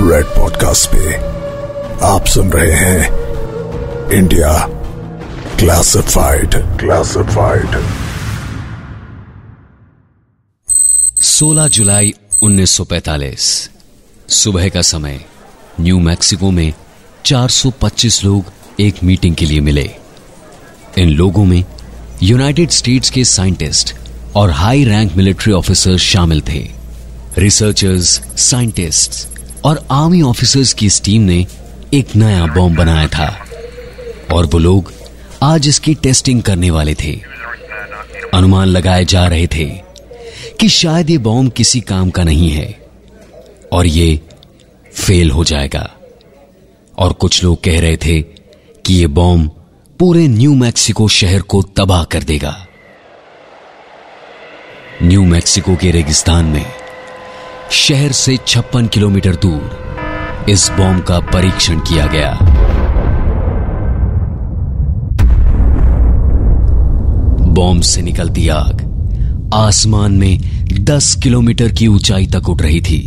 Red podcast पे आप सुन रहे हैं इंडिया क्लासिफाइड क्लासिफाइड 16 जुलाई 1945 सुबह का समय। न्यू मैक्सिको में 425 लोग एक मीटिंग के लिए मिले। इन लोगों में यूनाइटेड स्टेट्स के साइंटिस्ट और हाई रैंक मिलिट्री ऑफिसर्स शामिल थे। रिसर्चर्स साइंटिस्ट्स और आर्मी ऑफिसर्स की इस टीम ने एक नया बॉम्ब बनाया था। और वो लोग आज इसकी टेस्टिंग करने वाले थे। अनुमान लगाए जा रहे थे कि शायद ये बॉम्ब किसी काम का नहीं है और ये फेल हो जाएगा। और कुछ लोग कह रहे थे कि ये बॉम्ब पूरे न्यू मैक्सिको शहर को तबाह कर देगा। न्यू मैक्सिको के रेगिस्तान में शहर से छप्पन किलोमीटर दूर इस बॉम्ब का परीक्षण किया गया। बॉम्ब से निकलती आग आसमान में 10 किलोमीटर की ऊंचाई तक उठ रही थी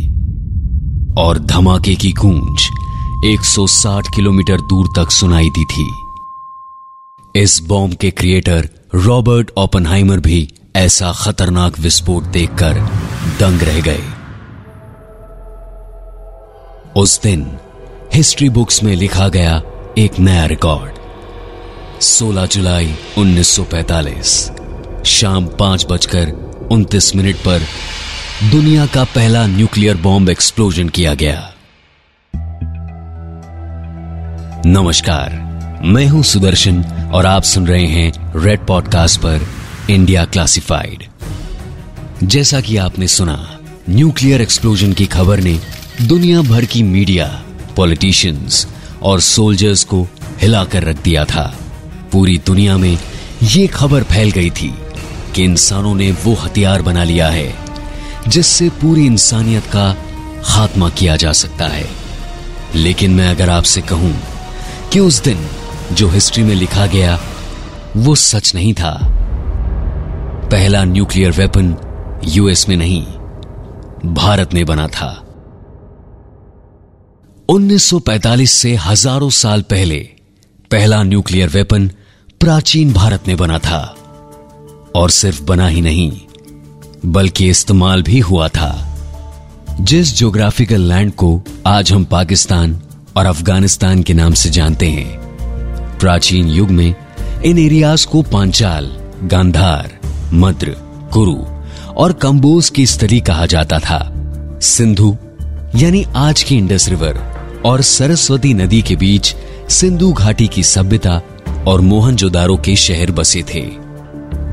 और धमाके की गूंज 160 किलोमीटर दूर तक सुनाई दी थी। इस बॉम्ब के क्रिएटर रॉबर्ट ओपनहाइमर भी ऐसा खतरनाक विस्फोट देखकर दंग रह गए। उस दिन हिस्ट्री बुक्स में लिखा गया एक नया रिकॉर्ड। 16 जुलाई 1945 शाम पाँच बजकर उनतीस मिनट पर दुनिया का पहला न्यूक्लियर बॉम्ब एक्सप्लोजन किया गया। नमस्कार, मैं हूँ सुदर्शन और आप सुन रहे हैं रेड पॉडकास्ट पर इंडिया क्लासिफाइड जैसा कि आपने सुना, न्यूक्लियर एक्सप्लोजन की खबर ने दुनिया भर की मीडिया, पॉलिटिशियंस और सोल्जर्स को हिलाकर रख दिया था। पूरी दुनिया में ये खबर फैल गई थी कि इंसानों ने वो हथियार बना लिया है, जिससे पूरी इंसानियत का खात्मा किया जा सकता है। लेकिन मैं अगर आपसे कहूँ कि उस दिन जो हिस्ट्री में लिखा गया, वो सच नहीं था। पहला न्यूक्लियर वेपन यूएस में नहीं, भारत ने बना था। 1945 से हज़ारों साल पहले, पहला न्यूक्लियर वेपन प्राचीन भारत में बना था। और सिर्फ़ बना ही नहीं, बल्कि इस्तेमाल भी हुआ था। जिस ज्योग्राफिकल लैंड को आज हम पाकिस्तान और अफ़गानिस्तान के नाम से जानते हैं, प्राचीन युग में इन एरियाज़ को पांचाल, गांधार, मद्र, कुरु और कंबोज की स्थली कहा जाता था। सिंधु, यानी आज की इंडस रिवर और सरस्वती नदी के बीच सिंधु घाटी की सभ्यता और मोहनजोदारो के शहर बसे थे।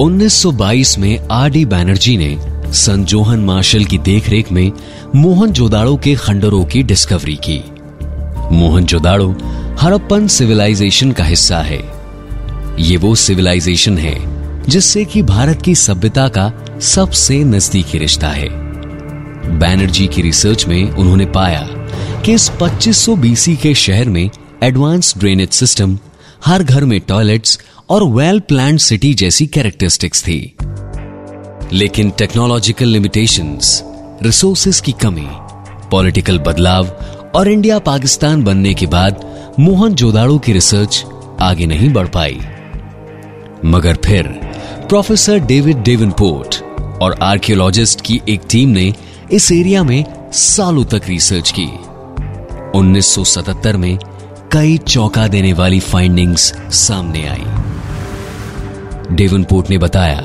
1922 में आर डी बैनर्जी ने सन जोहन मार्शल की देखरेख में मोहनजोदाड़ो के खंडरों की डिस्कवरी की। मोहनजोदाड़ो हड़प्पन सिविलाइजेशन का हिस्सा है। ये वो सिविलाइजेशन है जिससे कि भारत की सभ्यता का सबसे नजदीकी रिश्ता है। बैनर्जी की रिसर्च में उन्होंने पाया कि इस 2500 बीसी के शहर में एडवांस ड्रेनेज सिस्टम हर घर में टॉयलेट्स और वेल प्लान सिटी जैसी कैरेक्टरिस्टिक्स थी। लेकिन टेक्नोलॉजिकल लिमिटेशंस, रिसोर्सेस की कमी पॉलिटिकल बदलाव और इंडिया पाकिस्तान बनने के बाद मोहन जोदाड़ो की रिसर्च आगे नहीं बढ़ पाई। मगर फिर प्रोफेसर डेविड डेविनपोर्ट और आर्कियोलॉजिस्ट की एक टीम ने इस एरिया में सालों तक रिसर्च की। 1977 में कई चौंका देने वाली फाइंडिंग्स सामने आई। डेवनपोर्ट ने बताया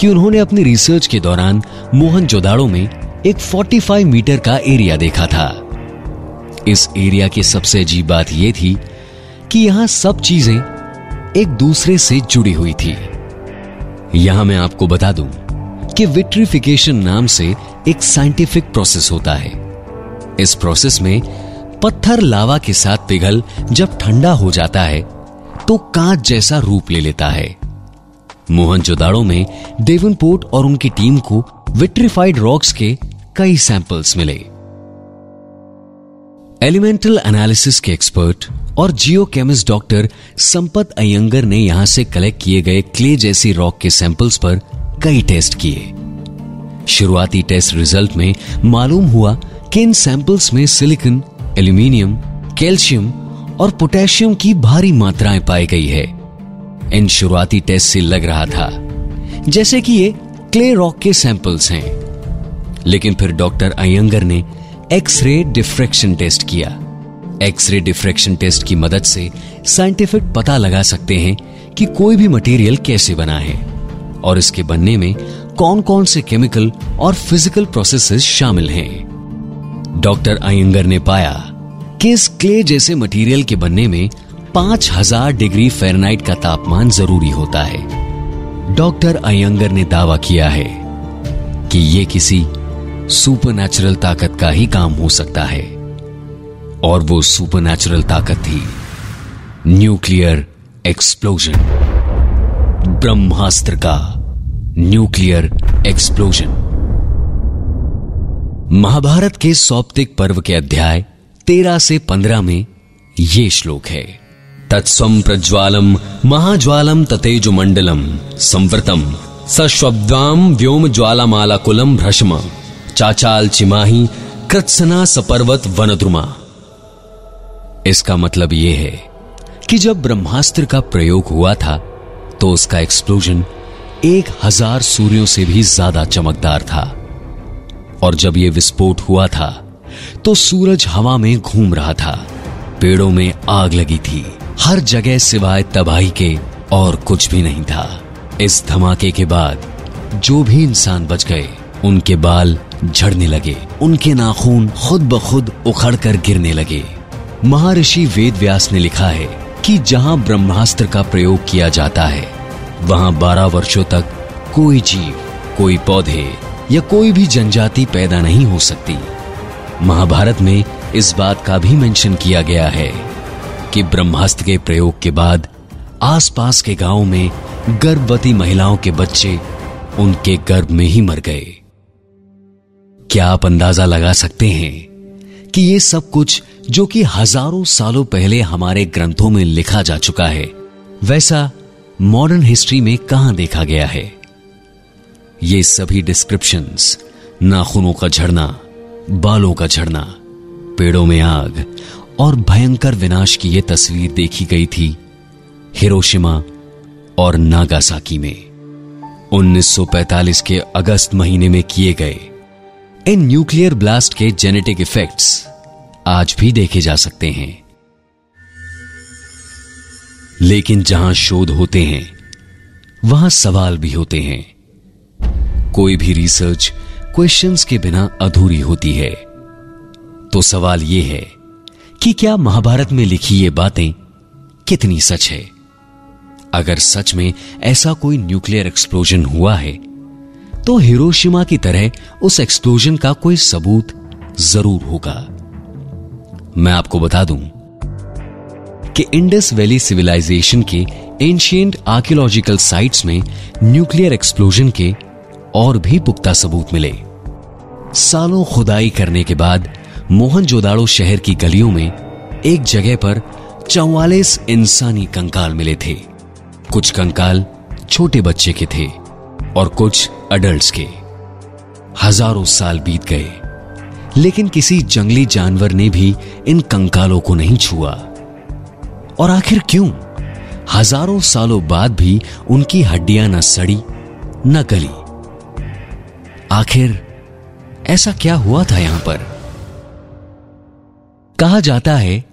कि उन्होंने अपनी रिसर्च के दौरान मोहन जोदाड़ो में एक 45 मीटर का एरिया देखा था। इस एरिया की सबसे अजीब बात यह थी कि यहाँ सब चीज़ें एक दूसरे से जुड़ी हुई थी। यहाँ मैं आपको बता दूँ कि विट्रिफिकेशन नाम से एक साइंटिफिक प्रोसेस होता है। इस प्रोसेस में पत्थर लावा के साथ पिघल जब ठंडा हो जाता है तो कांच जैसा रूप ले लेता है। मोहनजोदाड़ो में डेवनपोर्ट और उनकी टीम को विट्रिफाइड रॉक्स के कई सैंपल्स मिले। एलिमेंटल एनालिसिस के एक्सपर्ट और geochemist doctor Sampath Iyengar ने यहाँ से कलेक्ट किए गए क्ले जैसी रॉक के सैंपल्स पर कई टेस्ट किए। शुरुआती टेस्ट रिज़ल्ट में मालूम हुआ कि इन सैंपल्स में सिलिकॉन एल्यूमिनियम, कैल्शियम और पोटेशियम की भारी मात्राएँ पाई गई है। इन शुरुआती टेस्ट से लग रहा था, जैसे कि ये क्ले रॉक के सैंपल्स हैं। लेकिन फिर डॉक्टर अयंगर ने एक्सरे डिफ्रेक्शन टेस्ट किया। एक्सरे डिफ्रेक्शन टेस्ट की मदद से साइंटिफिक पता लगा सकते हैं कि कोई भी मटेरियल कैसे बना है। और इसके बनने में कौन कौन से केमिकल और फ़िज़िकल प्रोसेसेस शामिल हैं। डॉक्टर अयंगर ने पाया कि इस क्ले जैसे मटेरियल के बनने में 5000 डिग्री फेरनाइट का तापमान ज़रूरी होता है। डॉक्टर अयंगर ने दावा किया है कि यह किसी सुपरनेचुरल ताकत का ही काम हो सकता है। और वो सुपरनेचुरल ताकत थी न्यूक्लियर एक्सप्लोजन ब्रह्मास्त्र का न्यूक्लियर एक्सप्लोजन महाभारत के सौप्तिक पर्व के अध्याय तेरह से पंद्रह में ये श्लोक है। तत्स्वम प्रज्वालम महाज्वालम ततेज मंडलम संवृतम सश्वब्दाम व्योम ज्वाला कुलम भ्रष्म चाचाल चिमाही कृत्सना सपर्वत वनद्रुमा। इसका मतलब यह है कि जब ब्रह्मास्त्र का प्रयोग हुआ था तो उसका एक्सप्लोजन एक हज़ार सूर्यों से भी ज़्यादा चमकदार था। और जब यह विस्फोट हुआ था तो सूरज हवा में घूम रहा था। पेड़ों में आग लगी थी। हर जगह सिवाय तबाही के और कुछ भी नहीं था। इस धमाके के बाद जो भी इंसान बच गए, उनके बाल झड़ने लगे। उनके नाखून खुद ब खुद उखड़ कर गिरने लगे। महर्षि वेद व्यास ने लिखा है कि जहाँ ब्रह्मास्त्र का प्रयोग किया जाता है, वहाँ बारह वर्षों तक कोई जीव, कोई पौधे या कोई भी जनजाति पैदा नहीं हो सकती। महाभारत में इस बात का भी मेंशन किया गया है कि ब्रह्मास्त्र के प्रयोग के बाद आसपास के गाँवों में गर्भवती महिलाओं के बच्चे उनके गर्भ में ही मर गए। क्या आप अंदाज़ा लगा सकते हैं कि ये सब कुछ जो कि हज़ारों सालों पहले हमारे ग्रंथों में लिखा जा चुका है, वैसा मॉडर्न हिस्ट्री में कहाँ देखा गया है? ये सभी डिस्क्रिप्शंस नाखूनों का झड़ना बालों का झड़ना पेड़ों में आग और भयंकर विनाश की यह तस्वीर देखी गई थी हिरोशिमा और नागासाकी में। 1945 के अगस्त महीने में किए गए इन न्यूक्लियर ब्लास्ट के जेनेटिक इफेक्ट्स आज भी देखे जा सकते हैं। लेकिन जहाँ शोध होते हैं, वहाँ सवाल भी होते हैं। कोई भी रिसर्च क्वेश्चंस के बिना अधूरी होती है। तो सवाल यह है कि क्या महाभारत में लिखी ये बातें कितनी सच है? अगर सच में ऐसा कोई न्यूक्लियर एक्सप्लोजन हुआ है तो हिरोशिमा की तरह उस एक्सप्लोजन का कोई सबूत ज़रूर होगा। मैं आपको बता दूँ कि इंडस वैली सिविलाइजेशन के एंशियंट आर्कियोलॉजिकल साइट्स में न्यूक्लियर एक्सप्लोजन के और भी पुख्ता सबूत मिले। सालों खुदाई करने के बाद मोहनजोदाड़ो शहर की गलियों में एक जगह पर चौवालीस इंसानी कंकाल मिले थे। कुछ कंकाल छोटे बच्चे के थे और कुछ अडल्ट के। हज़ारों साल बीत गए, लेकिन किसी जंगली जानवर ने भी इन कंकालों को नहीं छुआ। और आखिर क्यों? हज़ारों सालों बाद भी उनकी हड्डियाँ न सड़ी, न गली। आखिर ऐसा क्या हुआ था यहाँ पर? कहा जाता है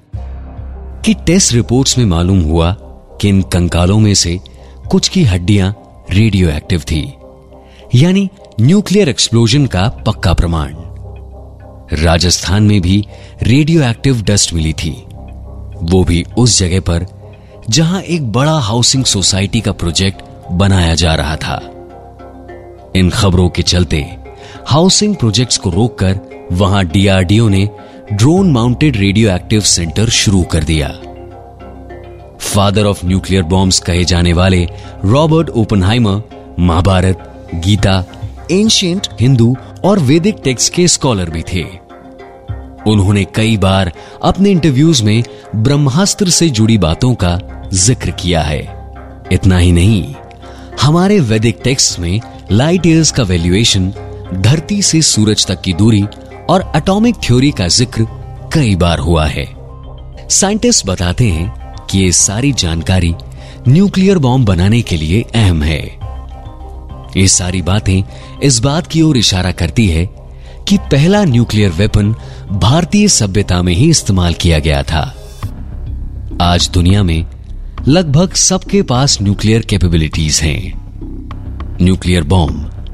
कि टेस्ट रिपोर्ट्स में मालूम हुआ कि इन कंकालों में से कुछ की हड्डियाँ रेडियो एक्टिव थी, यानी न्यूक्लियर एक्सप्लोजन का पक्का प्रमाण। राजस्थान में भी रेडियो एक्टिव डस्ट मिली थी। वो भी उस जगह पर जहाँ एक बड़ा हाउसिंग सोसाइटी का प्रोजेक्ट बनाया जा रहा था। इन खबरों के चलते हाउसिंग प्रोजेक्ट्स को रोककर वहाँ डीआरडीओ ने drone mounted radioactive centre शुरू कर दिया। फादर ऑफ़ न्यूक्लियर बॉम्ब्स कहे जाने वाले Robert Oppenheimer, Mahabharata, Gita ancient Hindu और वैदिक टेक्स्ट के स्कॉलर भी थे। उन्होंने कई बार अपने इंटरव्यूज़ में ब्रह्मास्त्र से जुड़ी बातों का ज़िक्र किया है। इतना ही नहीं, हमारे वैदिक टेक्स्ट में लाइट ईयर्स का वैल्यूएशन धरती से सूरज तक की दूरी और एटॉमिक थ्योरी का ज़िक्र कई बार हुआ है। साइंटिस्ट बताते हैं कि ये सारी जानकारी न्यूक्लियर बॉम्ब बनाने के लिए अहम है। ये सारी बातें इस बात की ओर इशारा करती है कि पहला न्यूक्लियर वेपन भारतीय सभ्यता में ही इस्तेमाल किया गया था। आज दुनिया में लगभग सबके पास न्यूक्लियर कैपेबिलिटीज हैं। न्यूक्लियर बॉम्ब,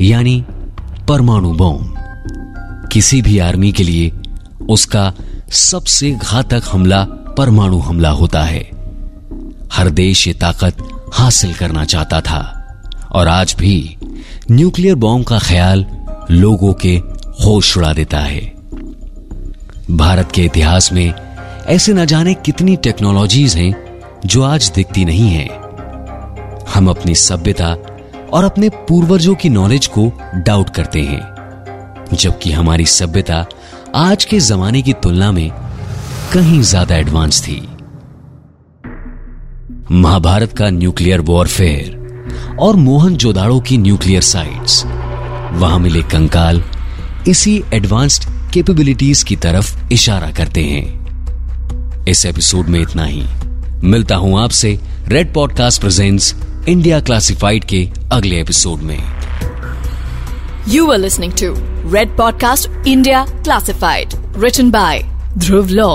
यानी परमाणु बॉम्ब। किसी भी आर्मी के लिए उसका सबसे घातक हमला परमाणु हमला होता है। हर देश ये ताकत हासिल करना चाहता था। और आज भी न्यूक्लियर बॉम्ब का ख्याल लोगों के होश उड़ा देता है। भारत के इतिहास में ऐसे न जाने कितनी टेक्नोलॉजीज़ हैं जो आज दिखती नहीं है। हम अपनी सभ्यता और अपने पूर्वजों की नॉलेज को डाउट करते हैं, जबकि हमारी सभ्यता आज के जमाने की तुलना में कहीं ज़्यादा एडवांस थी। महाभारत का न्यूक्लियर वॉरफेयर और मोहन जोदाड़ो की न्यूक्लियर साइट्स वहाँ मिले कंकाल इसी एडवांस्ड केपेबिलिटीज की तरफ़ इशारा करते हैं। इस एपिसोड में इतना ही। मिलता हूँ आपसे Red podcast presents India classified के अगले एपिसोड में। You are listening to Red podcast India classified written by Dhruv Lau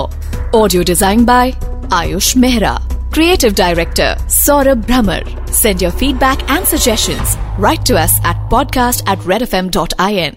audio design by Ayush Mehra creative director Saurabh Bhramar send your feedback and suggestion Write to us at podcast at redfm.in.